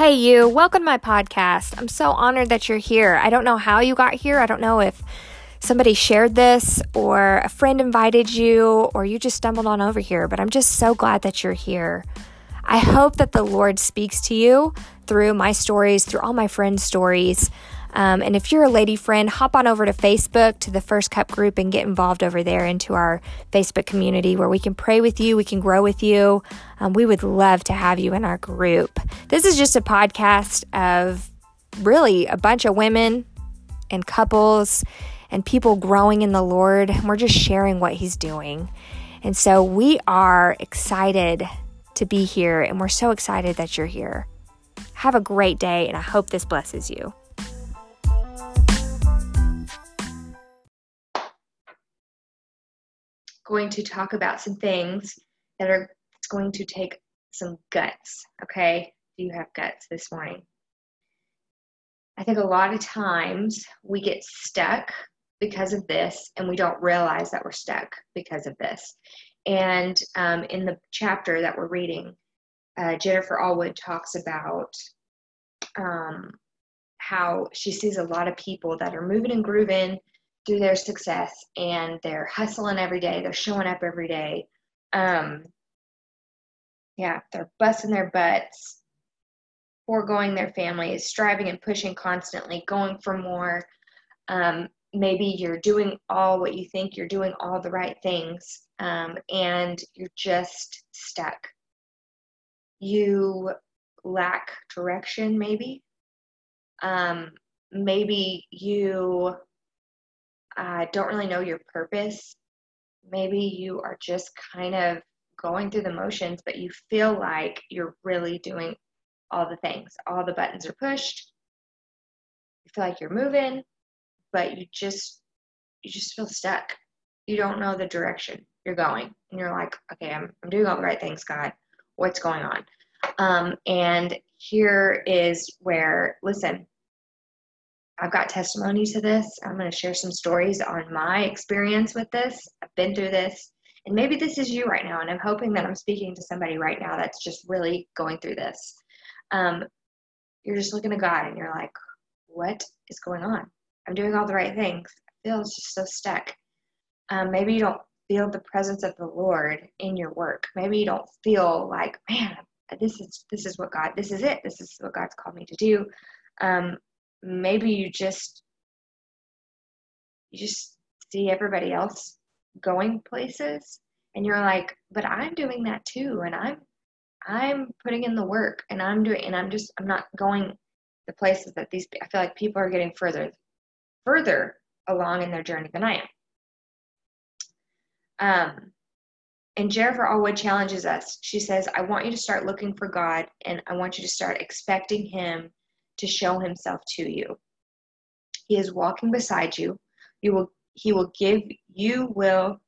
Hey, you, welcome to my podcast. I'm so honored that you're here. I don't know how you got here. I don't know if somebody shared this or a friend invited you or you just stumbled on over here, but I'm just so glad that you're here. I hope that the Lord speaks to you through my stories, through all my friends' stories. Um, and if you're a lady friend, hop on over to Facebook to the First Cup group and get involved over there into our Facebook community where we can pray with you, we can grow with you. Um, we would love to have you in our group. This is just a podcast of really a bunch of women and couples and people growing in the Lord. And we're just sharing what He's doing. And so we are excited to be here, and we're so excited that you're here. Have a great day, and I hope this blesses you. Going to talk about some things that are going to take some guts. Okay, do you have guts this morning? I think a lot of times we get stuck because of this and we don't realize that we're stuck because of this. And um, in the chapter that we're reading, uh, Jennifer Allwood talks about um, how she sees a lot of people that are moving and grooving through their success and they're hustling every day, they're showing up every day. Um, yeah, they're busting their butts, foregoing their families, striving and pushing constantly, going for more. Um, maybe you're doing all what you think you're doing all the right things um, and you're just stuck. You lack direction, maybe. Um, maybe you uh, don't really know your purpose. Maybe you are just kind of going through the motions, but you feel like you're really doing all the things. All the buttons are pushed. You feel like you're moving, but you just you just feel stuck. You don't know the direction you're going, and you're like, okay, I'm I'm doing all the right things, God. What's going on? Um, and here is where listen I've got testimony to this. I'm going to share some stories on my experience with this. I've been through this. And maybe this is you right now. And I'm hoping that I'm speaking to somebody right now that's just really going through this. Um, you're just looking at God and you're like, what is going on? I'm doing all the right things. I feel just so stuck. Um, maybe you don't feel the presence of the Lord in your work. Maybe you don't feel like, man, this is this is what God, this is it. This is what God's called me to do. Um, maybe you just you just see everybody else going places and you're like but i'm doing that too. And i'm i'm putting in the work and i'm doing and i'm just i'm not going the places that these i feel like people are getting further further along in their journey than i am. Um and jennifer allwood challenges us. She says i want you to start looking for god and i want you to start expecting him to show himself to you. He is walking beside you. You will he will give you will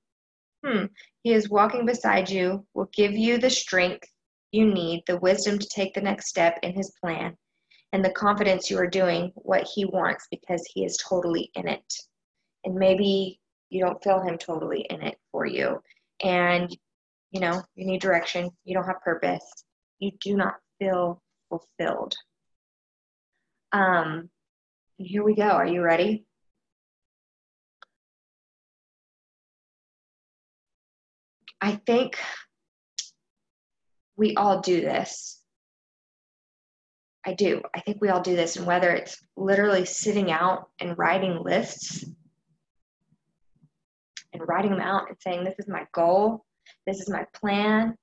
hmm he is walking beside you, will give you the strength you need, the wisdom to take the next step in his plan, and the confidence you are doing what he wants because he is totally in it. And maybe you don't feel him totally in it for you. And you know, you need direction, you don't have purpose, you do not feel fulfilled. Um, and here we go. Are you ready? I think we all do this. I do. I think we all do this. And whether it's literally sitting out and writing lists and writing them out and saying, this is my goal, this is my plan,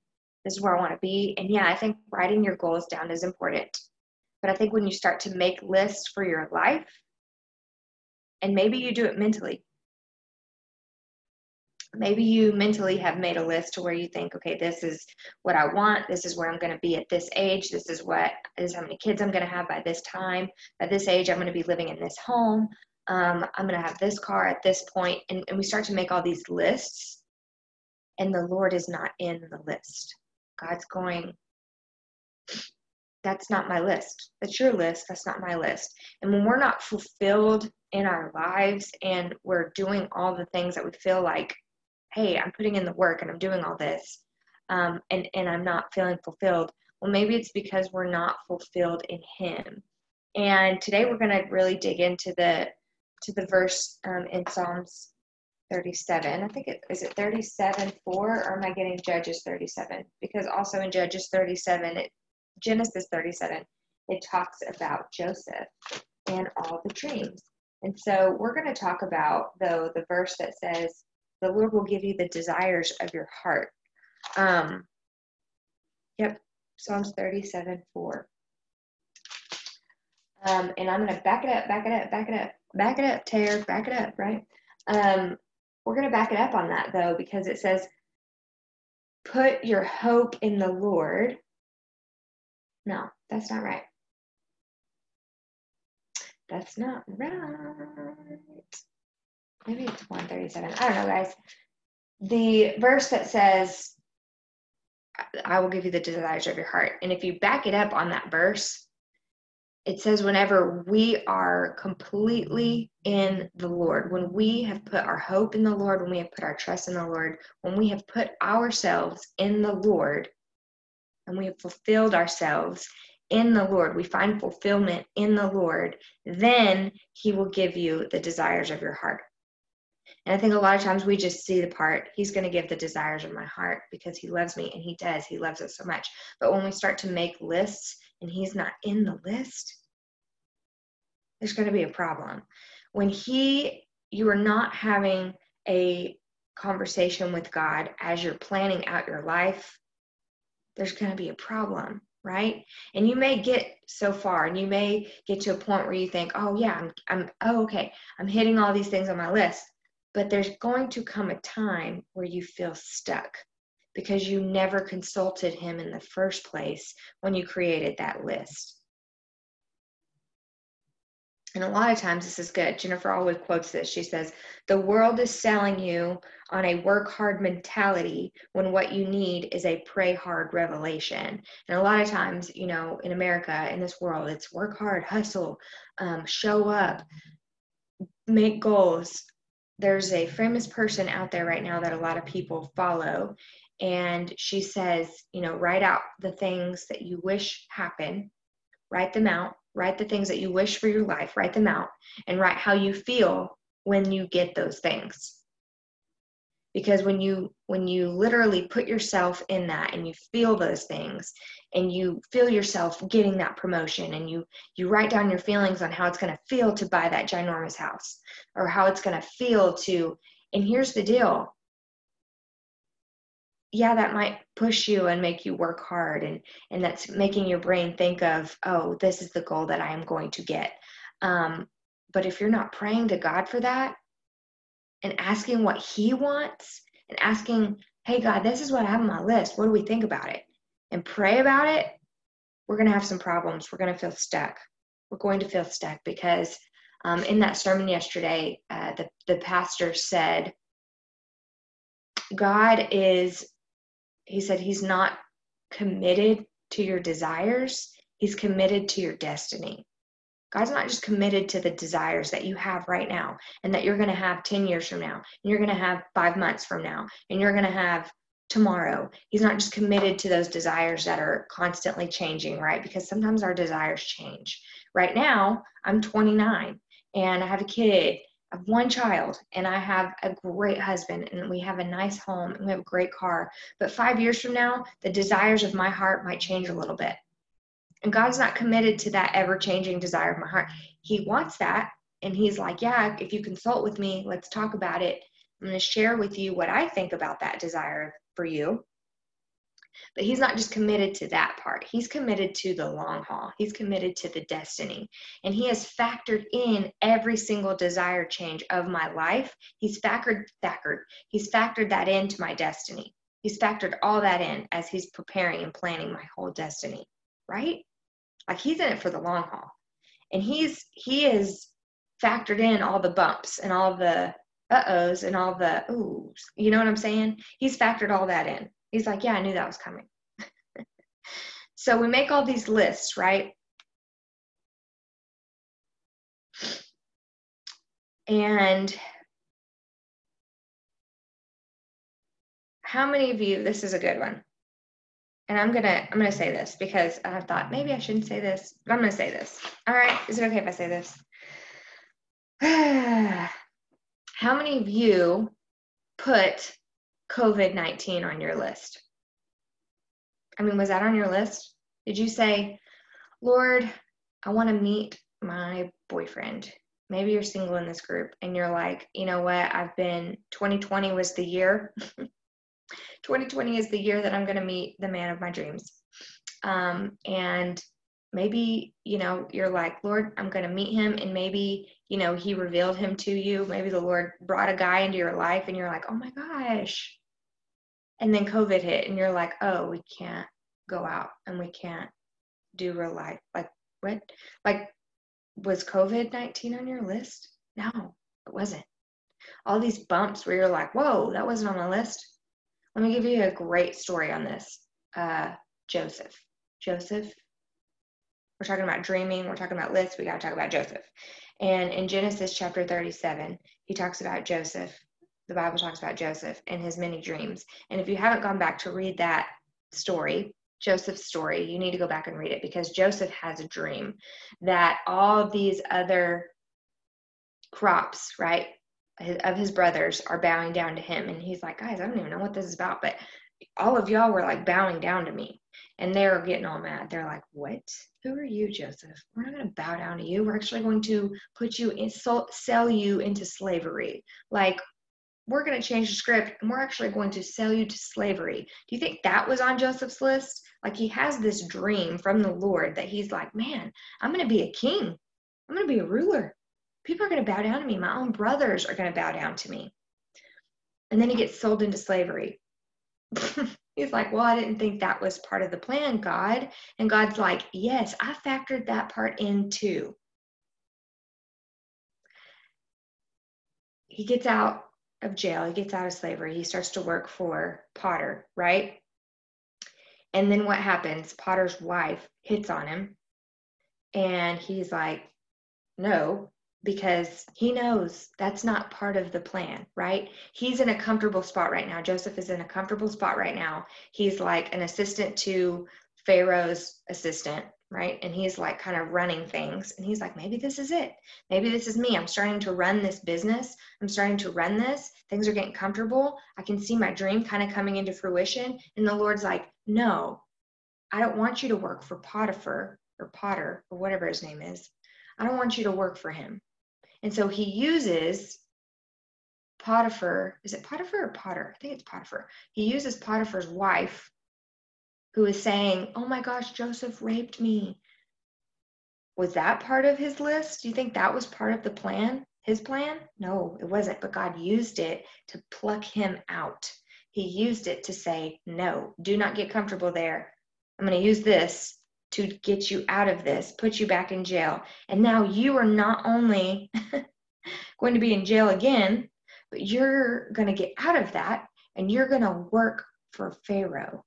this is where I want to be. And yeah, I think writing your goals down is important. But I think when you start to make lists for your life, and maybe you do it mentally, maybe you mentally have made a list to where you think, okay, this is what I want, this is where I'm going to be at this age, this is what this is how many kids I'm going to have by this time, at this age, I'm going to be living in this home, um, I'm going to have this car at this point, and, and we start to make all these lists, and the Lord is not in the list. God's going, that's not my list. That's your list. That's not my list. And when we're not fulfilled in our lives and we're doing all the things that we feel like, hey, I'm putting in the work and I'm doing all this, um, and, and I'm not feeling fulfilled, Well, maybe it's because we're not fulfilled in Him. And today we're going to really dig into the to the verse um, in Psalms 37. I think it is it 37 4 or am I getting Judges 37? Because also in Judges 37, it Genesis 37, it talks about Joseph and all the dreams. And so we're going to talk about though the verse that says the Lord will give you the desires of your heart. Um, yep, Psalms 37 4. Um, and I'm going to back it up, back it up, back it up, back it up, Taylor, back it up, right? Um, we're going to back it up on that though, because it says, put your hope in the Lord. No, that's not right. That's not right. Maybe it's 137. I don't know, guys. The verse that says, I will give you the desires of your heart. And if you back it up on that verse, it says, whenever we are completely in the Lord, when we have put our hope in the Lord, when we have put our trust in the Lord, when we have put ourselves in the Lord, and we have fulfilled ourselves in the Lord, we find fulfillment in the Lord, then He will give you the desires of your heart. And I think a lot of times we just see the part, He's going to give the desires of my heart because He loves me, and He does. He loves us so much. But when we start to make lists and He's not in the list, there's going to be a problem. When He, you are not having a conversation with God as you're planning out your life, there's going to be a problem right? And you may get so far and you may get to a point where you think oh yeah i'm, I'm oh okay i'm hitting all these things on my list. But there's going to come a time where you feel stuck because you never consulted him in the first place when you created that list and a lot of times this is good. Jennifer always quotes this. She says, The world is selling you on a work hard mentality when what you need is a pray hard revelation. And a lot of times, you know, in America, in this world, it's work hard, hustle, um, show up, make goals. There's a famous person out there right now that a lot of people follow. And she says, you know, write out the things that you wish happen, write them out write the things that you wish for your life write them out and write how you feel when you get those things. Because when you when you literally put yourself in that and you feel those things and you feel yourself getting that promotion and you you write down your feelings on how it's going to feel to buy that ginormous house or how it's going to feel to and here's the deal yeah that might push you and make you work hard and and that's making your brain think of oh this is the goal that i am going to get. Um, but if you're not praying to god for that and asking what he wants and asking hey god this is what i have on my list. What do we think about it? And pray about it we're going to have some problems. We're going to feel stuck. We're going to feel stuck because um, in that sermon yesterday uh, the, the pastor said god is he said he's not committed to your desires, he's committed to your destiny. God's not just committed to the desires that you have right now and that you're going to have 10 years from now, and you're going to have five months from now, and you're going to have tomorrow. He's not just committed to those desires that are constantly changing, right? Because sometimes our desires change. Right now, I'm 29 and I have a kid I have one child and I have a great husband and we have a nice home and we have a great car. But five years from now, the desires of my heart might change a little bit. And God's not committed to that ever changing desire of my heart. He wants that. And He's like, Yeah, if you consult with me, let's talk about it. I'm going to share with you what I think about that desire for you. But he's not just committed to that part. He's committed to the long haul. He's committed to the destiny. And he has factored in every single desire change of my life. He's factored, factored, he's factored that into my destiny. He's factored all that in as he's preparing and planning my whole destiny, right? Like he's in it for the long haul. And he's he is factored in all the bumps and all the uh-ohs and all the oohs. You know what I'm saying? He's factored all that in. He's like, Yeah, I knew that was coming. so we make all these lists, right? And how many of you, this is a good one. and I'm gonna I'm gonna say this because I thought maybe I shouldn't say this, but I'm gonna say this. All right, is it okay if I say this? How many of you put COVID 19 on your list? I mean, was that on your list? Did you say, Lord, I want to meet my boyfriend? Maybe you're single in this group and you're like, you know what? I've been, 2020 was the year. 2020 is the year that I'm going to meet the man of my dreams. Um, and maybe, you know, you're like, Lord, I'm going to meet him. And maybe, you know, he revealed him to you. Maybe the Lord brought a guy into your life and you're like, oh my gosh. And then COVID hit and you're like, oh, we can't go out and we can't do real life. Like, what? Like, was COVID 19 on your list? No, it wasn't. All these bumps where you're like, whoa, that wasn't on my list. Let me give you a great story on this. Uh, Joseph. Joseph. We're talking about dreaming. We're talking about lists. We got to talk about Joseph. And in Genesis chapter 37, he talks about Joseph. The Bible talks about Joseph and his many dreams. And if you haven't gone back to read that story, Joseph's story, you need to go back and read it because Joseph has a dream that all of these other crops, right, of his brothers are bowing down to him. And he's like, guys, I don't even know what this is about, but all of y'all were like bowing down to me. And they're getting all mad. They're like, what? Who are you, Joseph? We're not going to bow down to you. We're actually going to put you in, sell you into slavery. Like, we're going to change the script and we're actually going to sell you to slavery. Do you think that was on Joseph's list? Like he has this dream from the Lord that he's like, man, I'm going to be a king. I'm going to be a ruler. People are going to bow down to me. My own brothers are going to bow down to me. And then he gets sold into slavery. he's like, well, I didn't think that was part of the plan, God. And God's like, yes, I factored that part in too. He gets out of jail, he gets out of slavery, he starts to work for Potter, right? And then what happens? Potter's wife hits on him, and he's like, no, because he knows that's not part of the plan, right? He's in a comfortable spot right now. Joseph is in a comfortable spot right now. He's like an assistant to Pharaoh's assistant, right? And he's like kind of running things. And he's like, maybe this is it. Maybe this is me. I'm starting to run this business. I'm starting to run this. Things are getting comfortable. I can see my dream kind of coming into fruition. And the Lord's like, no, I don't want you to work for Potiphar or Potter or whatever his name is. I don't want you to work for him. And so he uses Potiphar. Is it Potiphar or Potter? I think it's Potiphar. He uses Potiphar's wife who is saying, Oh my gosh, Joseph raped me. Was that part of his list? Do you think that was part of the plan? His plan? No, it wasn't, but God used it to pluck him out. He used it to say, No, do not get comfortable there. I'm going to use this to get you out of this, put you back in jail. And now you are not only going to be in jail again, but you're going to get out of that and you're going to work for Pharaoh.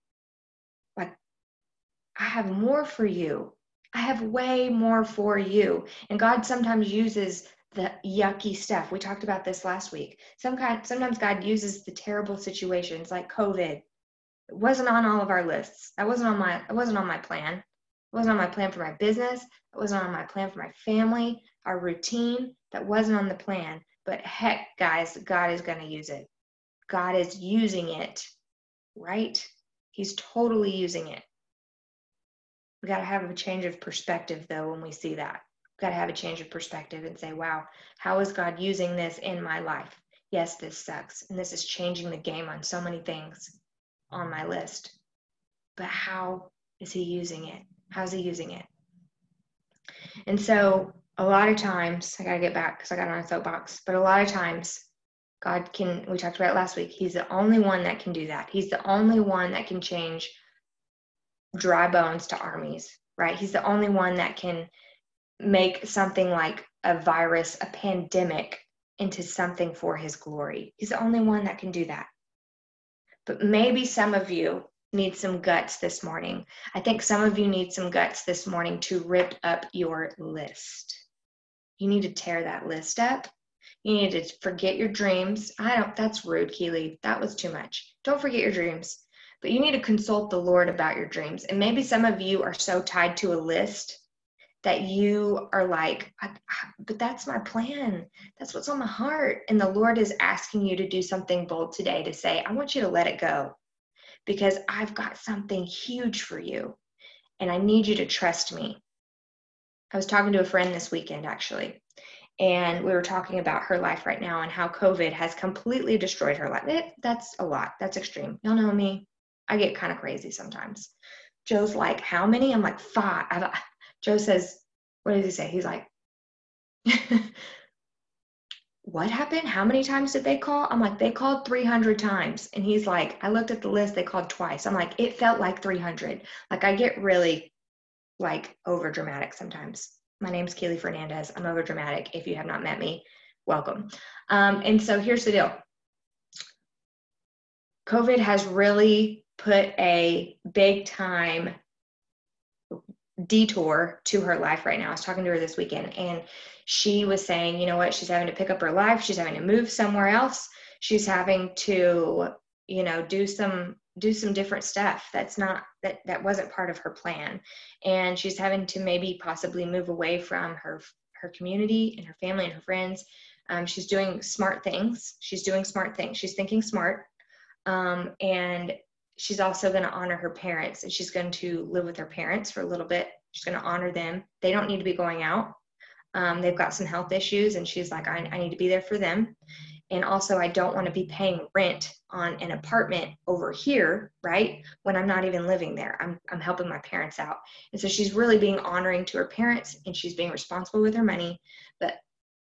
I have more for you. I have way more for you. And God sometimes uses the yucky stuff. We talked about this last week. Some kind, sometimes God uses the terrible situations like COVID. It wasn't on all of our lists. That wasn't on my it wasn't on my plan. It wasn't on my plan for my business. It wasn't on my plan for my family, our routine. That wasn't on the plan. But heck, guys, God is going to use it. God is using it, right? He's totally using it. We got to have a change of perspective, though, when we see that. Got to have a change of perspective and say, wow, how is God using this in my life? Yes, this sucks. And this is changing the game on so many things on my list. But how is He using it? How's He using it? And so, a lot of times, I got to get back because I got on a soapbox, but a lot of times, God can, we talked about it last week, He's the only one that can do that. He's the only one that can change dry bones to armies, right? He's the only one that can make something like a virus, a pandemic, into something for his glory. He's the only one that can do that. But maybe some of you need some guts this morning. I think some of you need some guts this morning to rip up your list. You need to tear that list up. You need to forget your dreams. I don't, that's rude, Keely. That was too much. Don't forget your dreams. But you need to consult the Lord about your dreams. And maybe some of you are so tied to a list that you are like, but that's my plan. That's what's on my heart. And the Lord is asking you to do something bold today to say, I want you to let it go because I've got something huge for you and I need you to trust me. I was talking to a friend this weekend actually, and we were talking about her life right now and how COVID has completely destroyed her life. It, that's a lot. That's extreme. Y'all know me. I get kind of crazy sometimes. Joe's like, How many? I'm like, Five. Joe says, What did he say? He's like, What happened? How many times did they call? I'm like, They called 300 times. And he's like, I looked at the list, they called twice. I'm like, It felt like 300. Like, I get really like over dramatic sometimes. My name's Keely Fernandez. I'm over dramatic. If you have not met me, welcome. Um, and so here's the deal COVID has really put a big time detour to her life right now. I was talking to her this weekend and she was saying, you know what, she's having to pick up her life, she's having to move somewhere else, she's having to, you know, do some do some different stuff that's not that that wasn't part of her plan. And she's having to maybe possibly move away from her her community and her family and her friends. Um, she's doing smart things. She's doing smart things. She's thinking smart. Um, and she's also going to honor her parents and she's going to live with her parents for a little bit she's going to honor them they don't need to be going out um, they've got some health issues and she's like I, I need to be there for them and also I don't want to be paying rent on an apartment over here, right? When I'm not even living there. I'm I'm helping my parents out. And so she's really being honoring to her parents and she's being responsible with her money, but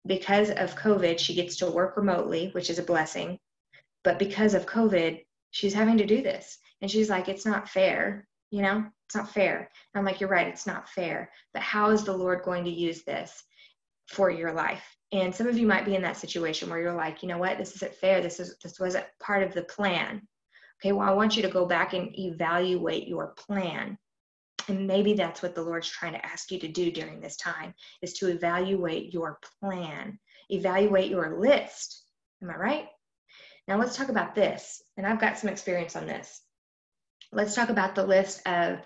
because of COVID, she gets to work remotely, which is a blessing. But because of COVID, she's having to do this. And she's like, it's not fair, you know? It's not fair. And I'm like, you're right, it's not fair. But how is the Lord going to use this for your life? and some of you might be in that situation where you're like you know what this isn't fair this is this wasn't part of the plan okay well i want you to go back and evaluate your plan and maybe that's what the lord's trying to ask you to do during this time is to evaluate your plan evaluate your list am i right now let's talk about this and i've got some experience on this let's talk about the list of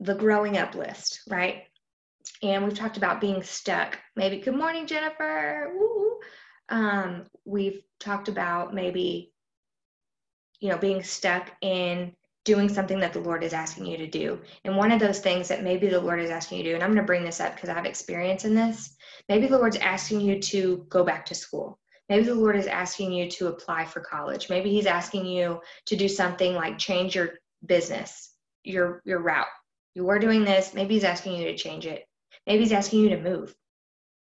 the growing up list right and we've talked about being stuck. Maybe, good morning, Jennifer. Um, we've talked about maybe, you know, being stuck in doing something that the Lord is asking you to do. And one of those things that maybe the Lord is asking you to do, and I'm going to bring this up because I have experience in this. Maybe the Lord's asking you to go back to school. Maybe the Lord is asking you to apply for college. Maybe He's asking you to do something like change your business, your your route. You were doing this. Maybe He's asking you to change it. Maybe he's asking you to move.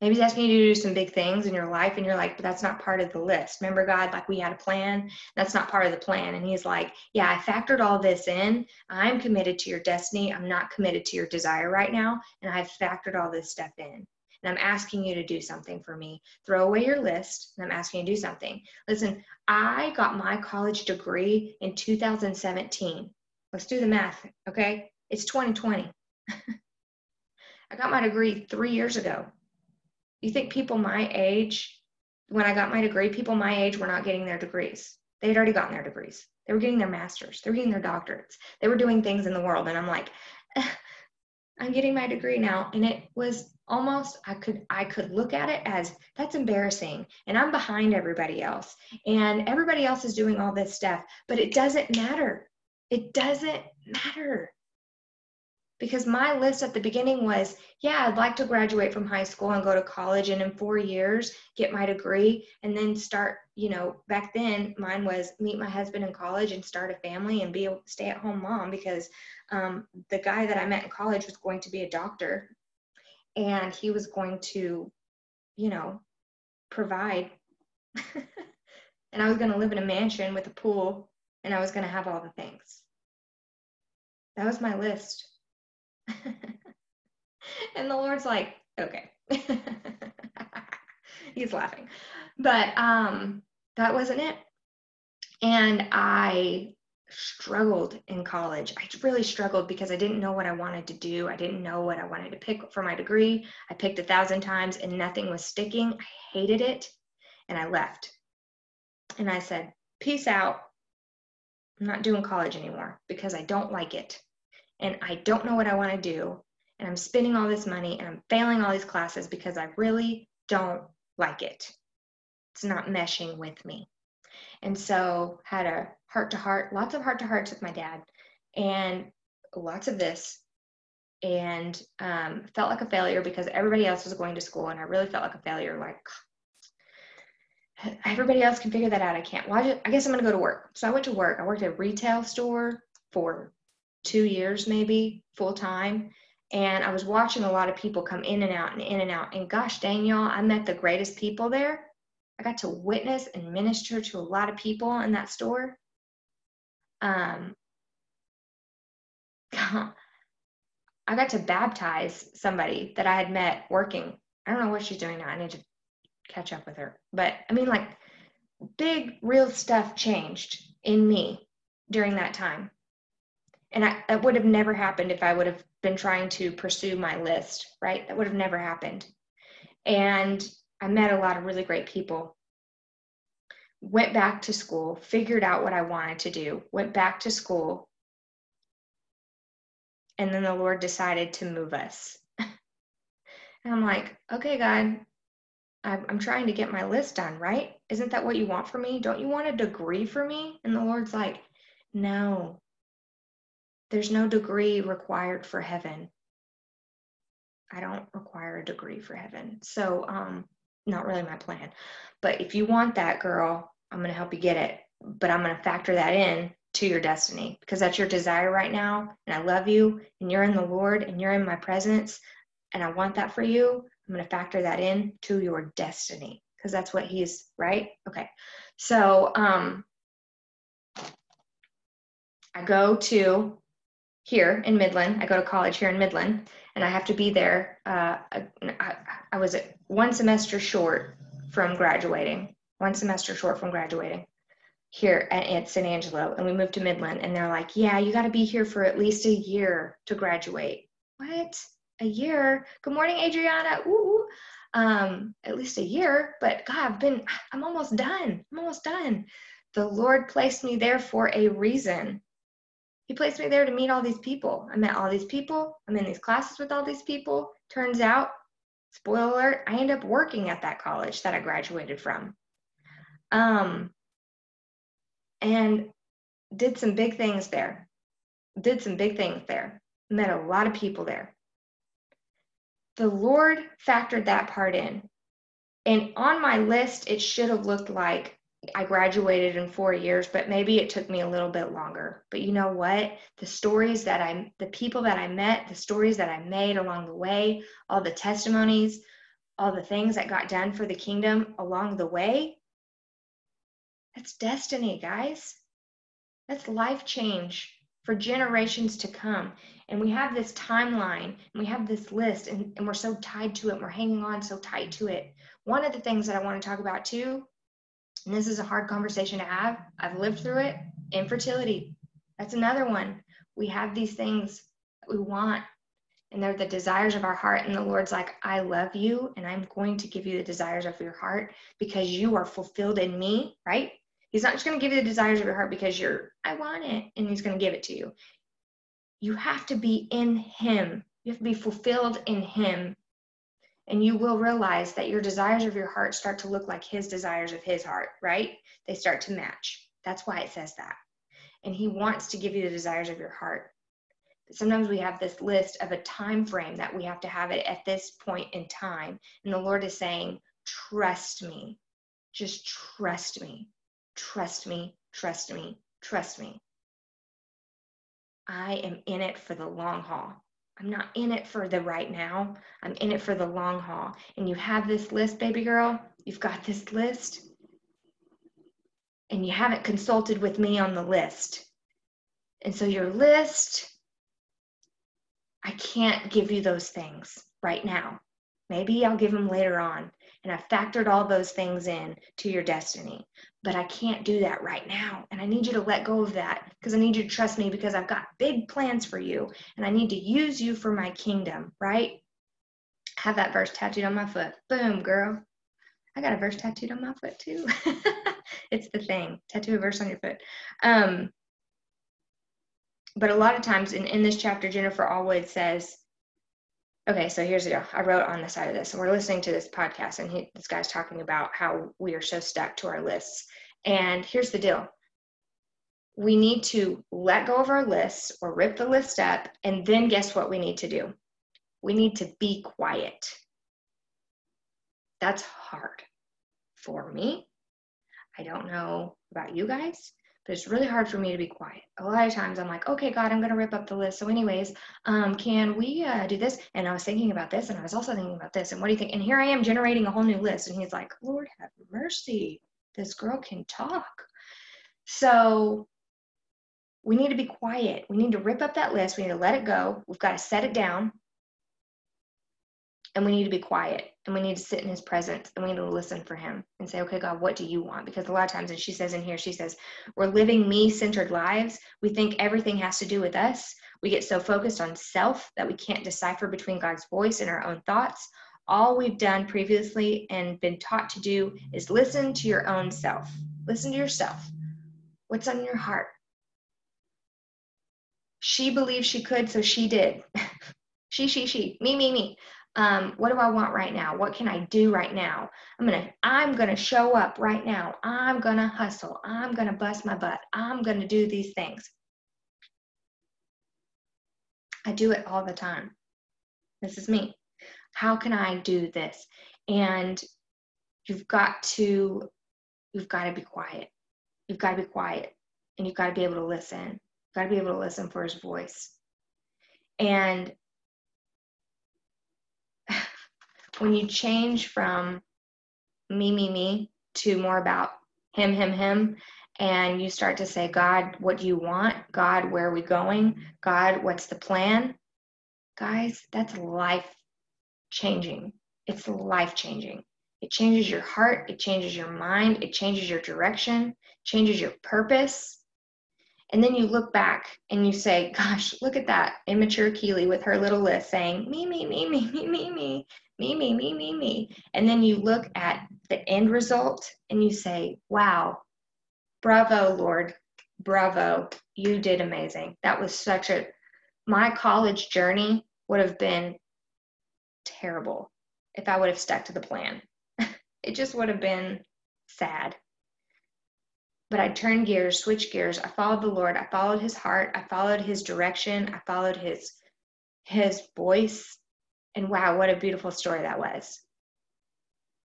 Maybe he's asking you to do some big things in your life, and you're like, but that's not part of the list. Remember, God, like we had a plan. That's not part of the plan. And he's like, yeah, I factored all this in. I'm committed to your destiny. I'm not committed to your desire right now. And I've factored all this stuff in. And I'm asking you to do something for me. Throw away your list, and I'm asking you to do something. Listen, I got my college degree in 2017. Let's do the math, okay? It's 2020. I got my degree three years ago. You think people my age, when I got my degree, people my age were not getting their degrees. They had already gotten their degrees. They were getting their masters. They were getting their doctorates. They were doing things in the world. And I'm like, I'm getting my degree now. And it was almost I could I could look at it as that's embarrassing and I'm behind everybody else. And everybody else is doing all this stuff, but it doesn't matter. It doesn't matter because my list at the beginning was yeah i'd like to graduate from high school and go to college and in four years get my degree and then start you know back then mine was meet my husband in college and start a family and be a stay at home mom because um, the guy that i met in college was going to be a doctor and he was going to you know provide and i was going to live in a mansion with a pool and i was going to have all the things that was my list and the Lord's like, okay. He's laughing. But um, that wasn't it. And I struggled in college. I really struggled because I didn't know what I wanted to do. I didn't know what I wanted to pick for my degree. I picked a thousand times and nothing was sticking. I hated it. And I left. And I said, peace out. I'm not doing college anymore because I don't like it. And I don't know what I want to do. And I'm spending all this money and I'm failing all these classes because I really don't like it. It's not meshing with me. And so had a heart to heart, lots of heart to hearts with my dad and lots of this and um, felt like a failure because everybody else was going to school and I really felt like a failure. Like everybody else can figure that out. I can't. I, I guess I'm going to go to work. So I went to work. I worked at a retail store for two years, maybe full time. And I was watching a lot of people come in and out and in and out. And gosh dang, y'all, I met the greatest people there. I got to witness and minister to a lot of people in that store. Um, I got to baptize somebody that I had met working. I don't know what she's doing now. I need to catch up with her. But I mean, like, big, real stuff changed in me during that time. And I, that would have never happened if I would have been trying to pursue my list, right? That would have never happened. And I met a lot of really great people. Went back to school, figured out what I wanted to do, went back to school, and then the Lord decided to move us. and I'm like, okay, God, I'm trying to get my list done, right? Isn't that what you want for me? Don't you want a degree for me? And the Lord's like, no, there's no degree required for heaven. I don't require a degree for heaven. So, um, not really my plan. But if you want that, girl, I'm going to help you get it. But I'm going to factor that in to your destiny because that's your desire right now. And I love you and you're in the Lord and you're in my presence. And I want that for you. I'm going to factor that in to your destiny because that's what he's right. Okay. So, um, I go to here in Midland. I go to college here in Midland, and I have to be there. Uh, I, I was one semester short from graduating. One semester short from graduating here at, at San Angelo and we moved to Midland and they're like, yeah, you got to be here for at least a year to graduate. What? A year? Good morning, Adriana. Ooh. Um, at least a year, but God, I've been, I'm almost done. I'm almost done. The Lord placed me there for a reason. He placed me there to meet all these people. I met all these people. I'm in these classes with all these people. Turns out, spoiler alert, I end up working at that college that I graduated from. Um, and did some big things there. Did some big things there. Met a lot of people there. The Lord factored that part in. And on my list, it should have looked like I graduated in four years, but maybe it took me a little bit longer. But you know what? The stories that I, the people that I met, the stories that I made along the way, all the testimonies, all the things that got done for the kingdom along the way, that's destiny, guys. That's life change for generations to come. And we have this timeline and we have this list, and, and we're so tied to it. We're hanging on so tight to it. One of the things that I want to talk about too, and this is a hard conversation to have, I've lived through it infertility. That's another one. We have these things we want, and they're the desires of our heart. And the Lord's like, I love you, and I'm going to give you the desires of your heart because you are fulfilled in me, right? He's not just going to give you the desires of your heart because you're, I want it, and he's going to give it to you. You have to be in him. You have to be fulfilled in him. And you will realize that your desires of your heart start to look like his desires of his heart, right? They start to match. That's why it says that. And he wants to give you the desires of your heart. But sometimes we have this list of a time frame that we have to have it at this point in time. And the Lord is saying, trust me. Just trust me. Trust me, trust me, trust me. I am in it for the long haul. I'm not in it for the right now. I'm in it for the long haul. And you have this list, baby girl. You've got this list. And you haven't consulted with me on the list. And so your list, I can't give you those things right now. Maybe I'll give them later on. And I factored all those things in to your destiny but I can't do that right now. And I need you to let go of that because I need you to trust me because I've got big plans for you and I need to use you for my kingdom, right? have that verse tattooed on my foot. Boom, girl. I got a verse tattooed on my foot too. it's the thing. Tattoo a verse on your foot. Um, but a lot of times in, in this chapter, Jennifer Allwood says, okay, so here's the deal. I wrote on the side of this, and we're listening to this podcast, and he, this guy's talking about how we are so stuck to our lists. And here's the deal we need to let go of our lists or rip the list up, and then guess what we need to do? We need to be quiet. That's hard for me. I don't know about you guys, but it's really hard for me to be quiet. A lot of times I'm like, okay, God, I'm going to rip up the list. So, anyways, um, can we uh, do this? And I was thinking about this, and I was also thinking about this. And what do you think? And here I am generating a whole new list. And he's like, Lord have mercy. This girl can talk. So, we need to be quiet. We need to rip up that list. We need to let it go. We've got to set it down and we need to be quiet and we need to sit in his presence and we need to listen for him and say okay god what do you want? Because a lot of times and she says in here she says we're living me centered lives. We think everything has to do with us. We get so focused on self that we can't decipher between god's voice and our own thoughts. All we've done previously and been taught to do is listen to your own self. Listen to yourself. What's on your heart? She believed she could so she did. She she she. Me me me um, what do i want right now? What can i do right now? I'm gonna i'm gonna show up right now. I'm gonna hustle. I'm gonna bust my butt. I'm gonna do these things. I do it all the time. This is me. How can i do this? And you've got to you've got to be quiet. You've got to be quiet and you've got to be able to listen. You've got to be able to listen for his voice. And when you change from me, me, me to more about him, him, him, and you start to say, God, what do you want? God, where are we going? God, what's the plan? Guys, that's life changing. It's life changing. It changes your heart, it changes your mind, it changes your direction, changes your purpose. And then you look back and you say, Gosh, look at that immature Keely with her little list saying, Me, me, me, me, me, me, me me, me, me, me, me. And then you look at the end result and you say, wow, bravo, Lord, bravo, you did amazing. That was such a, my college journey would have been terrible if I would have stuck to the plan. it just would have been sad. But I turned gears, switched gears. I followed the Lord. I followed his heart. I followed his direction. I followed his his voice and wow, what a beautiful story that was.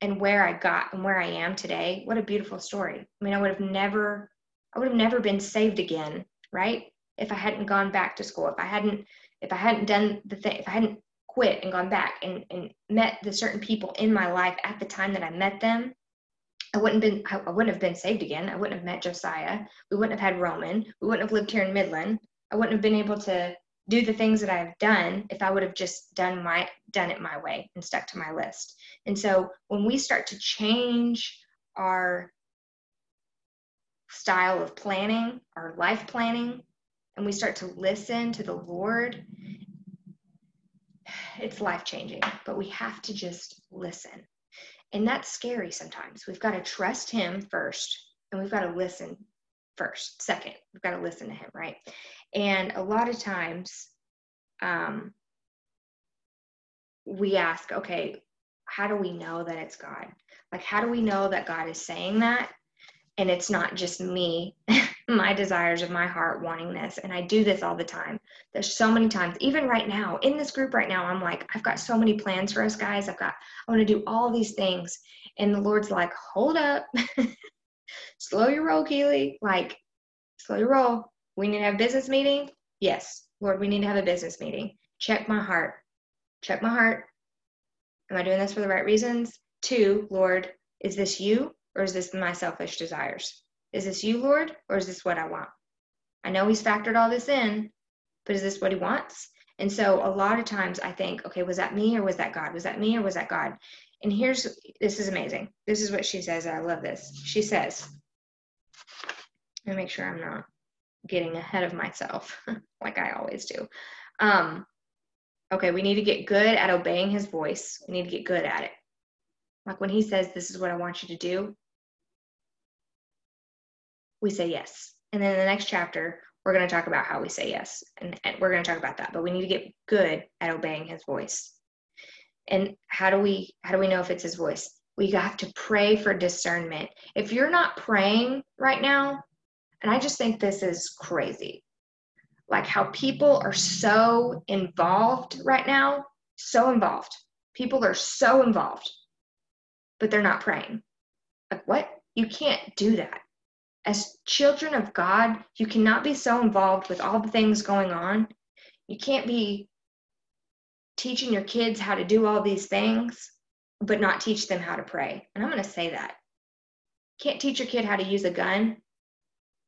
And where I got and where I am today, what a beautiful story. I mean, I would have never, I would have never been saved again, right? If I hadn't gone back to school, if I hadn't, if I hadn't done the thing, if I hadn't quit and gone back and, and met the certain people in my life at the time that I met them, I wouldn't been I wouldn't have been saved again. I wouldn't have met Josiah. We wouldn't have had Roman. We wouldn't have lived here in Midland. I wouldn't have been able to do the things that I've done if I would have just done my done it my way and stuck to my list. And so when we start to change our style of planning, our life planning, and we start to listen to the Lord, it's life changing. But we have to just listen. And that's scary sometimes. We've got to trust Him first, and we've got to listen first. Second, we've got to listen to Him, right? And a lot of times, um, we ask, okay, how do we know that it's God? Like, how do we know that God is saying that? And it's not just me, my desires of my heart wanting this. And I do this all the time. There's so many times, even right now, in this group right now, I'm like, I've got so many plans for us guys. I've got, I want to do all these things. And the Lord's like, hold up, slow your roll, Keely. Like, slow your roll. We need to have business meeting. Yes, Lord, we need to have a business meeting. Check my heart. Check my heart. Am I doing this for the right reasons? Two, Lord, is this you or is this my selfish desires? Is this you, Lord, or is this what I want? I know He's factored all this in, but is this what He wants? And so a lot of times I think, okay, was that me or was that God? Was that me or was that God? And here's this is amazing. This is what she says. I love this. She says, let me make sure I'm not getting ahead of myself like I always do. Um, okay, we need to get good at obeying his voice. We need to get good at it. Like when he says, This is what I want you to do, we say yes. And then in the next chapter, we're going to talk about how we say yes. And, and we're going to talk about that. But we need to get good at obeying his voice. And how do we how do we know if it's his voice? We have to pray for discernment. If you're not praying right now, and I just think this is crazy. Like how people are so involved right now, so involved. People are so involved, but they're not praying. Like, what? You can't do that. As children of God, you cannot be so involved with all the things going on. You can't be teaching your kids how to do all these things, but not teach them how to pray. And I'm going to say that. Can't teach your kid how to use a gun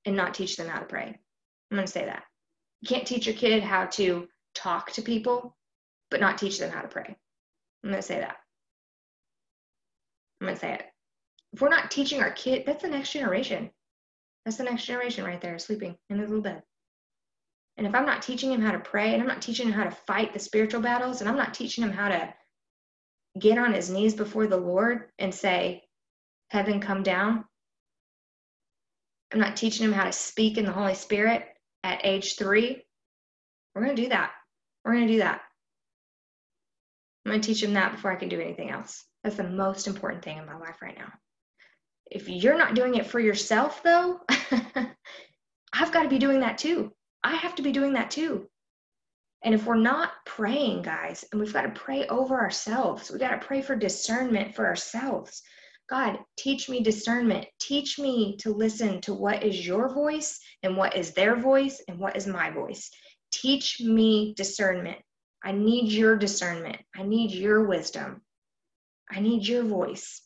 and not teach them how to pray. I'm going to say that. You can't teach your kid how to talk to people, but not teach them how to pray. I'm going to say that. I'm going to say it. If we're not teaching our kid, that's the next generation. That's the next generation right there, sleeping in his little bed. And if I'm not teaching him how to pray, and I'm not teaching him how to fight the spiritual battles, and I'm not teaching him how to get on his knees before the Lord and say, Heaven come down. I'm not teaching him how to speak in the Holy Spirit at age three. We're going to do that. We're going to do that. I'm going to teach him that before I can do anything else. That's the most important thing in my life right now. If you're not doing it for yourself, though, I've got to be doing that too. I have to be doing that too. And if we're not praying, guys, and we've got to pray over ourselves, we got to pray for discernment for ourselves. God, teach me discernment. Teach me to listen to what is your voice and what is their voice and what is my voice. Teach me discernment. I need your discernment. I need your wisdom. I need your voice.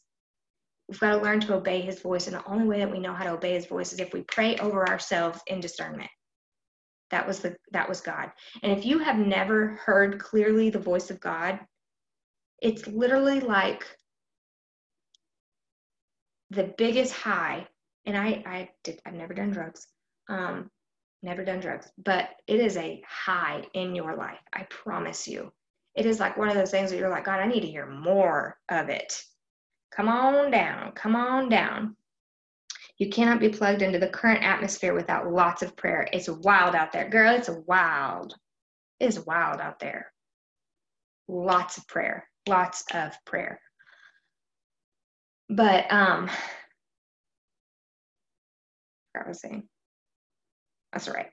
We've got to learn to obey his voice. And the only way that we know how to obey his voice is if we pray over ourselves in discernment. That was the that was God. And if you have never heard clearly the voice of God, it's literally like the biggest high. And I I did I've never done drugs. Um never done drugs, but it is a high in your life. I promise you. It is like one of those things that you're like, God, I need to hear more of it. Come on down, come on down. You cannot be plugged into the current atmosphere without lots of prayer. It's wild out there. Girl, it's wild. It's wild out there. Lots of prayer. Lots of prayer. But um I was saying. That's all right.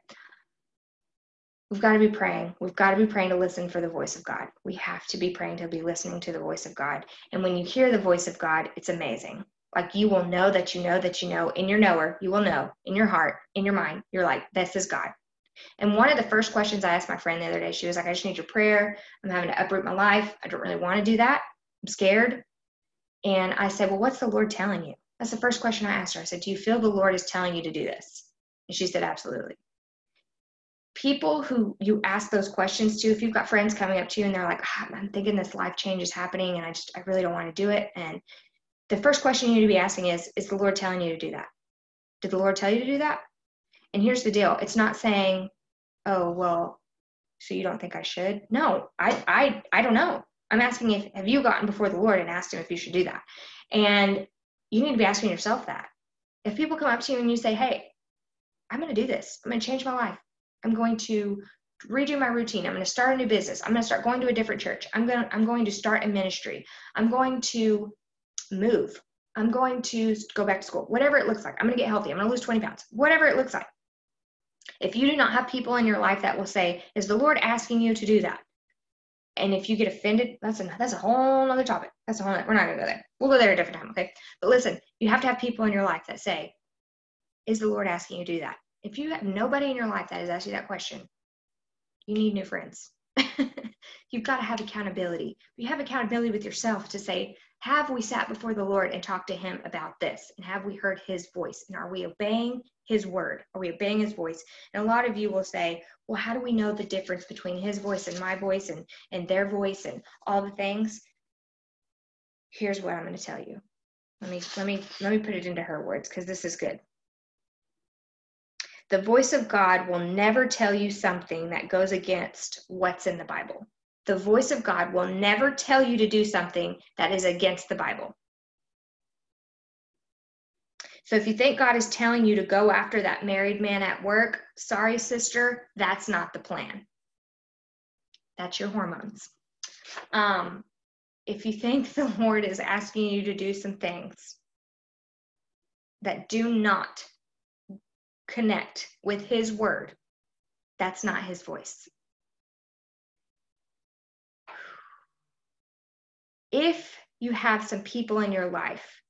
We've got to be praying. We've got to be praying to listen for the voice of God. We have to be praying to be listening to the voice of God. And when you hear the voice of God, it's amazing. Like you will know that you know that you know in your knower, you will know in your heart, in your mind, you're like, this is God. And one of the first questions I asked my friend the other day, she was like, I just need your prayer. I'm having to uproot my life. I don't really want to do that. I'm scared. And I said, Well, what's the Lord telling you? That's the first question I asked her. I said, Do you feel the Lord is telling you to do this? And she said, Absolutely. People who you ask those questions to, if you've got friends coming up to you and they're like, oh, I'm thinking this life change is happening and I just, I really don't want to do it. And the first question you need to be asking is Is the Lord telling you to do that? Did the Lord tell you to do that? And here's the deal it's not saying, Oh, well, so you don't think I should? No, I, I, I don't know. I'm asking if have you gotten before the Lord and asked him if you should do that? And you need to be asking yourself that. If people come up to you and you say, Hey, I'm going to do this, I'm going to change my life, I'm going to redo my routine, I'm going to start a new business, I'm going to start going to a different church, I'm going I'm going to start a ministry, I'm going to move. I'm going to go back to school, whatever it looks like. I'm going to get healthy. I'm going to lose 20 pounds, whatever it looks like. If you do not have people in your life that will say, Is the Lord asking you to do that? And if you get offended, that's a, that's a whole other topic. That's a whole, we're not going to go there. We'll go there a different time, okay? But listen, you have to have people in your life that say, Is the Lord asking you to do that? If you have nobody in your life that has asked you that question, you need new friends. You've got to have accountability. You have accountability with yourself to say, have we sat before the Lord and talked to him about this? And have we heard his voice? And are we obeying his word? Are we obeying his voice? And a lot of you will say, well, how do we know the difference between his voice and my voice and, and their voice and all the things? Here's what I'm going to tell you. Let me let me let me put it into her words because this is good. The voice of God will never tell you something that goes against what's in the Bible the voice of God will never tell you to do something that is against the Bible. So if you think God is telling you to go after that married man at work, sorry, sister, that's not the plan. That's your hormones. Um, if you think the Lord is asking you to do some things that do not connect with His word, that's not His voice. If you have some people in your life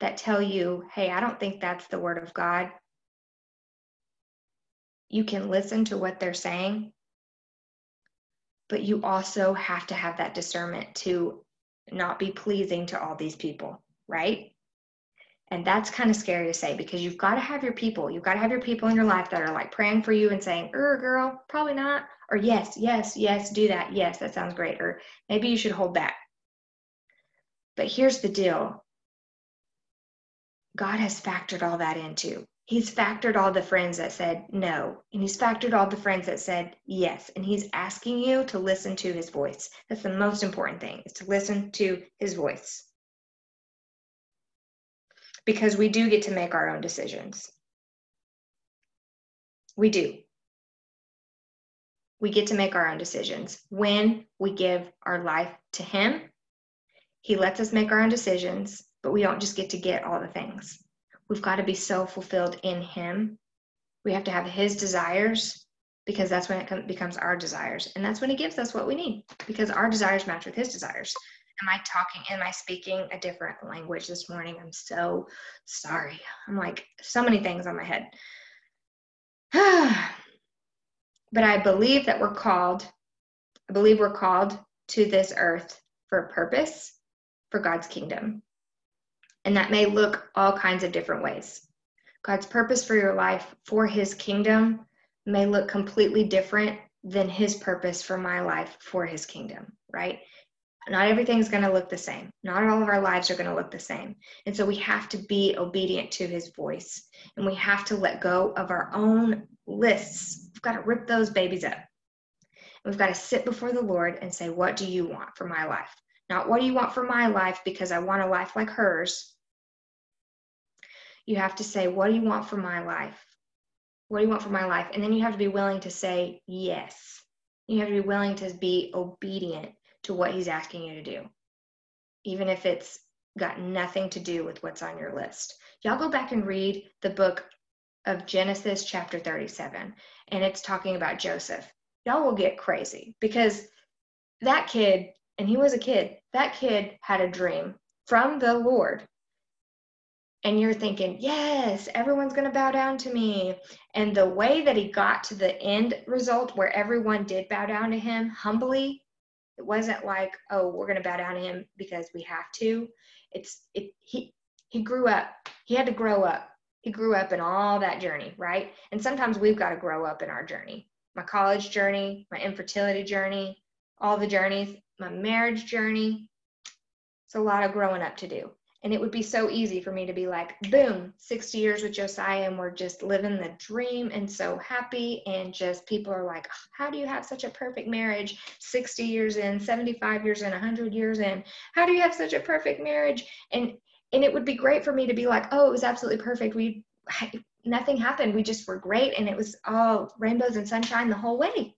that tell you, hey, I don't think that's the word of God, you can listen to what they're saying, but you also have to have that discernment to not be pleasing to all these people, right? And that's kind of scary to say because you've got to have your people. You've got to have your people in your life that are like praying for you and saying, er, girl, probably not. Or yes, yes, yes, do that. Yes, that sounds great. Or maybe you should hold back. But here's the deal God has factored all that into. He's factored all the friends that said no, and he's factored all the friends that said yes, and he's asking you to listen to his voice. That's the most important thing, is to listen to his voice. Because we do get to make our own decisions. We do. We get to make our own decisions when we give our life to him he lets us make our own decisions, but we don't just get to get all the things. We've got to be so fulfilled in Him. We have to have His desires because that's when it becomes our desires. And that's when He gives us what we need because our desires match with His desires. Am I talking, am I speaking a different language this morning? I'm so sorry. I'm like so many things on my head. but I believe that we're called, I believe we're called to this earth for a purpose for God's kingdom. And that may look all kinds of different ways. God's purpose for your life for his kingdom may look completely different than his purpose for my life for his kingdom, right? Not everything's going to look the same. Not all of our lives are going to look the same. And so we have to be obedient to his voice and we have to let go of our own lists. We've got to rip those babies up. We've got to sit before the Lord and say, What do you want for my life? Not what do you want for my life because I want a life like hers. You have to say, What do you want for my life? What do you want for my life? And then you have to be willing to say yes. You have to be willing to be obedient to what he's asking you to do, even if it's got nothing to do with what's on your list. Y'all go back and read the book of Genesis, chapter 37, and it's talking about Joseph. Y'all will get crazy because that kid and he was a kid. That kid had a dream from the Lord. And you're thinking, yes, everyone's going to bow down to me. And the way that he got to the end result where everyone did bow down to him humbly, it wasn't like, oh, we're going to bow down to him because we have to. It's it he he grew up. He had to grow up. He grew up in all that journey, right? And sometimes we've got to grow up in our journey. My college journey, my infertility journey, all the journeys my marriage journey. It's a lot of growing up to do. And it would be so easy for me to be like, boom, 60 years with Josiah, and we're just living the dream and so happy. And just people are like, oh, how do you have such a perfect marriage 60 years in, 75 years in, 100 years in? How do you have such a perfect marriage? And and it would be great for me to be like, oh, it was absolutely perfect. We nothing happened. We just were great, and it was all rainbows and sunshine the whole way.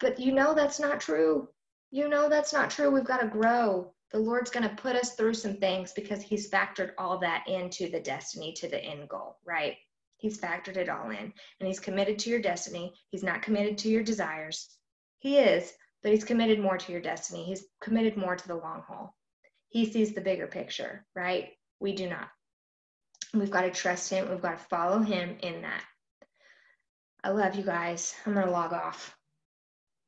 But you know that's not true you know that's not true. We've got to grow. The Lord's going to put us through some things because He's factored all that into the destiny to the end goal, right? He's factored it all in and He's committed to your destiny. He's not committed to your desires. He is, but He's committed more to your destiny. He's committed more to the long haul. He sees the bigger picture, right? We do not. We've got to trust Him. We've got to follow Him in that. I love you guys. I'm going to log off.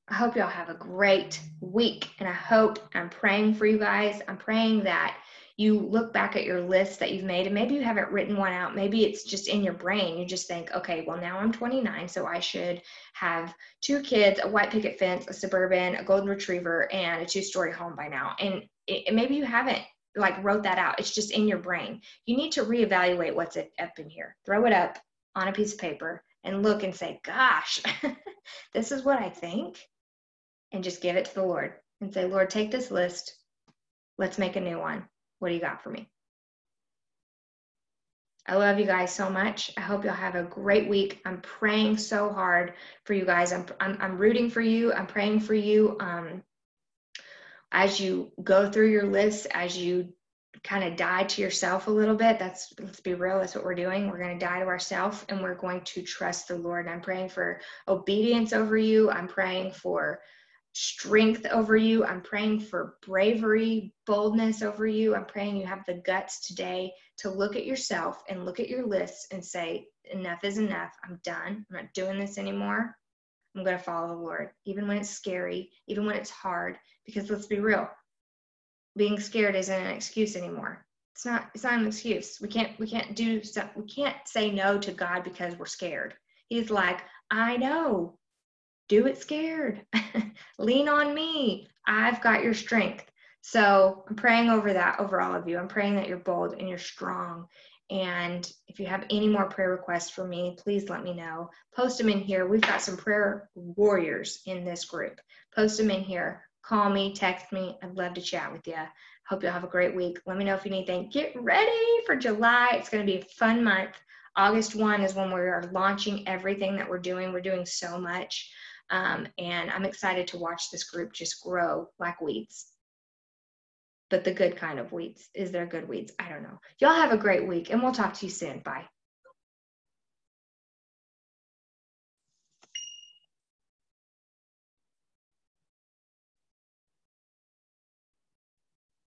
I hope y'all have a great week. And I hope I'm praying for you guys. I'm praying that you look back at your list that you've made and maybe you haven't written one out. Maybe it's just in your brain. You just think, okay, well, now I'm 29, so I should have two kids, a white picket fence, a suburban, a golden retriever, and a two story home by now. And it, maybe you haven't like wrote that out. It's just in your brain. You need to reevaluate what's up in here. Throw it up on a piece of paper and look and say, gosh, this is what I think and just give it to the Lord and say, Lord, take this list. Let's make a new one. What do you got for me? I love you guys so much. I hope you'll have a great week. I'm praying so hard for you guys. I'm, I'm, I'm rooting for you. I'm praying for you. Um, as you go through your list, as you kind of die to yourself a little bit, that's, let's be real, that's what we're doing. We're going to die to ourselves and we're going to trust the Lord. I'm praying for obedience over you. I'm praying for strength over you. I'm praying for bravery, boldness over you. I'm praying you have the guts today to look at yourself and look at your lists and say, enough is enough. I'm done. I'm not doing this anymore. I'm going to follow the Lord, even when it's scary, even when it's hard, because let's be real. Being scared isn't an excuse anymore. It's not, it's not an excuse. We can't, we can't do. We can't say no to God because we're scared. He's like, I know do it scared. Lean on me. I've got your strength. So I'm praying over that over all of you. I'm praying that you're bold and you're strong. And if you have any more prayer requests for me, please let me know. Post them in here. We've got some prayer warriors in this group. Post them in here. Call me, text me. I'd love to chat with you. Hope you'll have a great week. Let me know if you need anything. Get ready for July. It's going to be a fun month. August 1 is when we are launching everything that we're doing. We're doing so much. Um, and I'm excited to watch this group just grow like weeds. But the good kind of weeds. Is there good weeds? I don't know. Y'all have a great week and we'll talk to you soon. Bye.